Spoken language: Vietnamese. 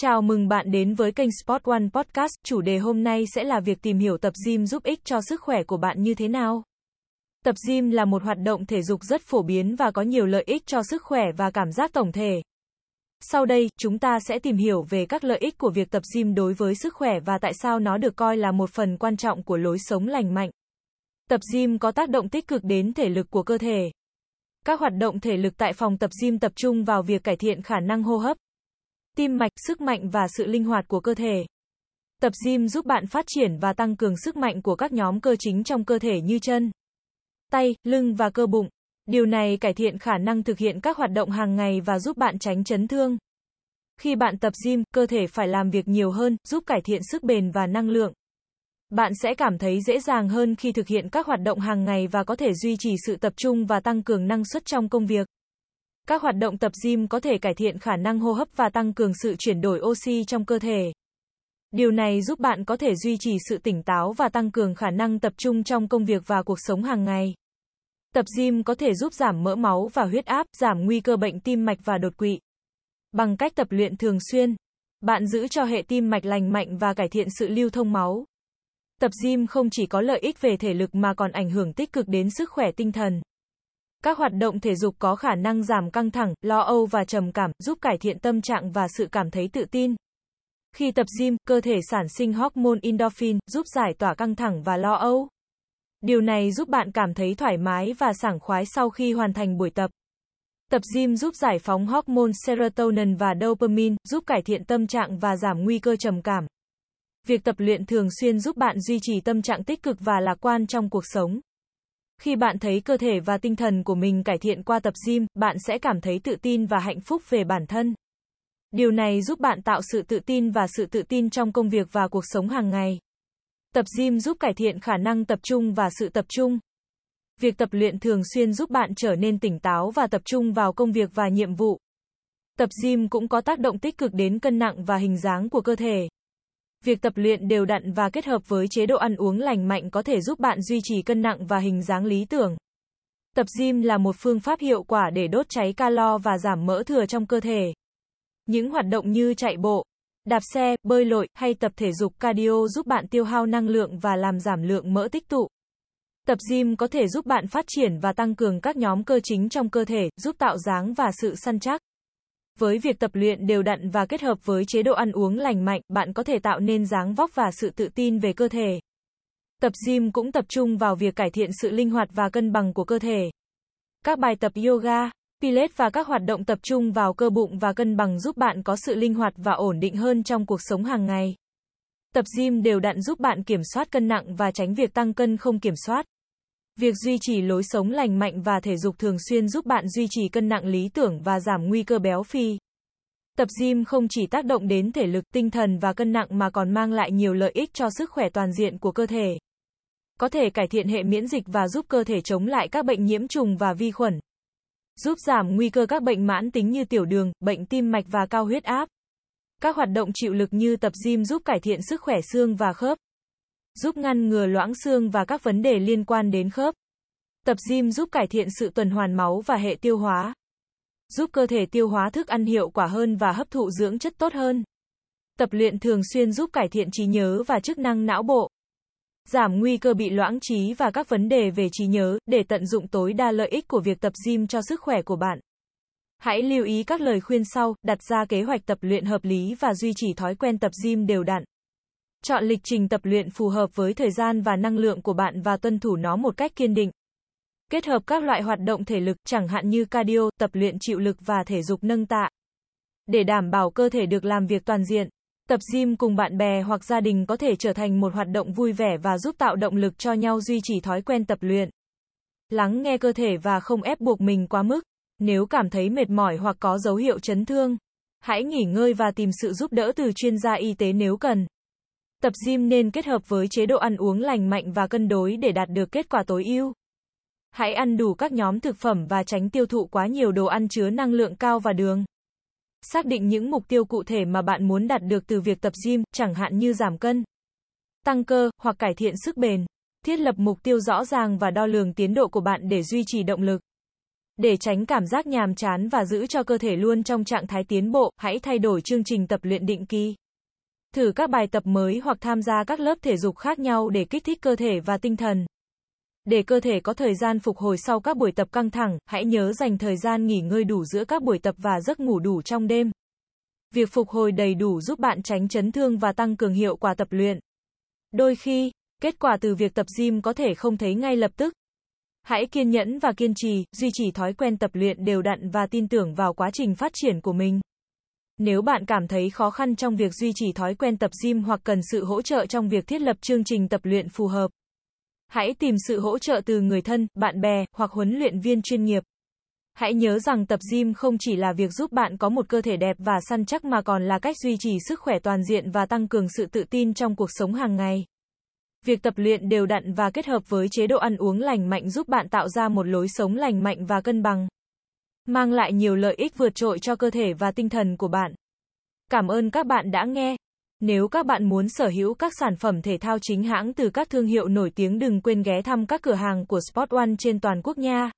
Chào mừng bạn đến với kênh Sport One Podcast. Chủ đề hôm nay sẽ là việc tìm hiểu tập gym giúp ích cho sức khỏe của bạn như thế nào. Tập gym là một hoạt động thể dục rất phổ biến và có nhiều lợi ích cho sức khỏe và cảm giác tổng thể. Sau đây, chúng ta sẽ tìm hiểu về các lợi ích của việc tập gym đối với sức khỏe và tại sao nó được coi là một phần quan trọng của lối sống lành mạnh. Tập gym có tác động tích cực đến thể lực của cơ thể. Các hoạt động thể lực tại phòng tập gym tập trung vào việc cải thiện khả năng hô hấp, tim mạch, sức mạnh và sự linh hoạt của cơ thể. Tập gym giúp bạn phát triển và tăng cường sức mạnh của các nhóm cơ chính trong cơ thể như chân, tay, lưng và cơ bụng. Điều này cải thiện khả năng thực hiện các hoạt động hàng ngày và giúp bạn tránh chấn thương. Khi bạn tập gym, cơ thể phải làm việc nhiều hơn, giúp cải thiện sức bền và năng lượng. Bạn sẽ cảm thấy dễ dàng hơn khi thực hiện các hoạt động hàng ngày và có thể duy trì sự tập trung và tăng cường năng suất trong công việc. Các hoạt động tập gym có thể cải thiện khả năng hô hấp và tăng cường sự chuyển đổi oxy trong cơ thể. Điều này giúp bạn có thể duy trì sự tỉnh táo và tăng cường khả năng tập trung trong công việc và cuộc sống hàng ngày. Tập gym có thể giúp giảm mỡ máu và huyết áp, giảm nguy cơ bệnh tim mạch và đột quỵ. Bằng cách tập luyện thường xuyên, bạn giữ cho hệ tim mạch lành mạnh và cải thiện sự lưu thông máu. Tập gym không chỉ có lợi ích về thể lực mà còn ảnh hưởng tích cực đến sức khỏe tinh thần. Các hoạt động thể dục có khả năng giảm căng thẳng, lo âu và trầm cảm, giúp cải thiện tâm trạng và sự cảm thấy tự tin. Khi tập gym, cơ thể sản sinh hormone endorphin, giúp giải tỏa căng thẳng và lo âu. Điều này giúp bạn cảm thấy thoải mái và sảng khoái sau khi hoàn thành buổi tập. Tập gym giúp giải phóng hormone serotonin và dopamine, giúp cải thiện tâm trạng và giảm nguy cơ trầm cảm. Việc tập luyện thường xuyên giúp bạn duy trì tâm trạng tích cực và lạc quan trong cuộc sống. Khi bạn thấy cơ thể và tinh thần của mình cải thiện qua tập gym, bạn sẽ cảm thấy tự tin và hạnh phúc về bản thân. Điều này giúp bạn tạo sự tự tin và sự tự tin trong công việc và cuộc sống hàng ngày. Tập gym giúp cải thiện khả năng tập trung và sự tập trung. Việc tập luyện thường xuyên giúp bạn trở nên tỉnh táo và tập trung vào công việc và nhiệm vụ. Tập gym cũng có tác động tích cực đến cân nặng và hình dáng của cơ thể. Việc tập luyện đều đặn và kết hợp với chế độ ăn uống lành mạnh có thể giúp bạn duy trì cân nặng và hình dáng lý tưởng. Tập gym là một phương pháp hiệu quả để đốt cháy calo và giảm mỡ thừa trong cơ thể. Những hoạt động như chạy bộ, đạp xe, bơi lội hay tập thể dục cardio giúp bạn tiêu hao năng lượng và làm giảm lượng mỡ tích tụ. Tập gym có thể giúp bạn phát triển và tăng cường các nhóm cơ chính trong cơ thể, giúp tạo dáng và sự săn chắc. Với việc tập luyện đều đặn và kết hợp với chế độ ăn uống lành mạnh, bạn có thể tạo nên dáng vóc và sự tự tin về cơ thể. Tập gym cũng tập trung vào việc cải thiện sự linh hoạt và cân bằng của cơ thể. Các bài tập yoga, pilates và các hoạt động tập trung vào cơ bụng và cân bằng giúp bạn có sự linh hoạt và ổn định hơn trong cuộc sống hàng ngày. Tập gym đều đặn giúp bạn kiểm soát cân nặng và tránh việc tăng cân không kiểm soát. Việc duy trì lối sống lành mạnh và thể dục thường xuyên giúp bạn duy trì cân nặng lý tưởng và giảm nguy cơ béo phì. Tập gym không chỉ tác động đến thể lực, tinh thần và cân nặng mà còn mang lại nhiều lợi ích cho sức khỏe toàn diện của cơ thể. Có thể cải thiện hệ miễn dịch và giúp cơ thể chống lại các bệnh nhiễm trùng và vi khuẩn. Giúp giảm nguy cơ các bệnh mãn tính như tiểu đường, bệnh tim mạch và cao huyết áp. Các hoạt động chịu lực như tập gym giúp cải thiện sức khỏe xương và khớp giúp ngăn ngừa loãng xương và các vấn đề liên quan đến khớp. Tập gym giúp cải thiện sự tuần hoàn máu và hệ tiêu hóa. Giúp cơ thể tiêu hóa thức ăn hiệu quả hơn và hấp thụ dưỡng chất tốt hơn. Tập luyện thường xuyên giúp cải thiện trí nhớ và chức năng não bộ. Giảm nguy cơ bị loãng trí và các vấn đề về trí nhớ, để tận dụng tối đa lợi ích của việc tập gym cho sức khỏe của bạn. Hãy lưu ý các lời khuyên sau, đặt ra kế hoạch tập luyện hợp lý và duy trì thói quen tập gym đều đặn. Chọn lịch trình tập luyện phù hợp với thời gian và năng lượng của bạn và tuân thủ nó một cách kiên định. Kết hợp các loại hoạt động thể lực, chẳng hạn như cardio, tập luyện chịu lực và thể dục nâng tạ. Để đảm bảo cơ thể được làm việc toàn diện, tập gym cùng bạn bè hoặc gia đình có thể trở thành một hoạt động vui vẻ và giúp tạo động lực cho nhau duy trì thói quen tập luyện. Lắng nghe cơ thể và không ép buộc mình quá mức. Nếu cảm thấy mệt mỏi hoặc có dấu hiệu chấn thương, hãy nghỉ ngơi và tìm sự giúp đỡ từ chuyên gia y tế nếu cần. Tập gym nên kết hợp với chế độ ăn uống lành mạnh và cân đối để đạt được kết quả tối ưu. Hãy ăn đủ các nhóm thực phẩm và tránh tiêu thụ quá nhiều đồ ăn chứa năng lượng cao và đường. Xác định những mục tiêu cụ thể mà bạn muốn đạt được từ việc tập gym, chẳng hạn như giảm cân, tăng cơ hoặc cải thiện sức bền. Thiết lập mục tiêu rõ ràng và đo lường tiến độ của bạn để duy trì động lực. Để tránh cảm giác nhàm chán và giữ cho cơ thể luôn trong trạng thái tiến bộ, hãy thay đổi chương trình tập luyện định kỳ. Thử các bài tập mới hoặc tham gia các lớp thể dục khác nhau để kích thích cơ thể và tinh thần. Để cơ thể có thời gian phục hồi sau các buổi tập căng thẳng, hãy nhớ dành thời gian nghỉ ngơi đủ giữa các buổi tập và giấc ngủ đủ trong đêm. Việc phục hồi đầy đủ giúp bạn tránh chấn thương và tăng cường hiệu quả tập luyện. Đôi khi, kết quả từ việc tập gym có thể không thấy ngay lập tức. Hãy kiên nhẫn và kiên trì, duy trì thói quen tập luyện đều đặn và tin tưởng vào quá trình phát triển của mình. Nếu bạn cảm thấy khó khăn trong việc duy trì thói quen tập gym hoặc cần sự hỗ trợ trong việc thiết lập chương trình tập luyện phù hợp, hãy tìm sự hỗ trợ từ người thân, bạn bè hoặc huấn luyện viên chuyên nghiệp. Hãy nhớ rằng tập gym không chỉ là việc giúp bạn có một cơ thể đẹp và săn chắc mà còn là cách duy trì sức khỏe toàn diện và tăng cường sự tự tin trong cuộc sống hàng ngày. Việc tập luyện đều đặn và kết hợp với chế độ ăn uống lành mạnh giúp bạn tạo ra một lối sống lành mạnh và cân bằng, mang lại nhiều lợi ích vượt trội cho cơ thể và tinh thần của bạn. Cảm ơn các bạn đã nghe. Nếu các bạn muốn sở hữu các sản phẩm thể thao chính hãng từ các thương hiệu nổi tiếng đừng quên ghé thăm các cửa hàng của Sport One trên toàn quốc nha.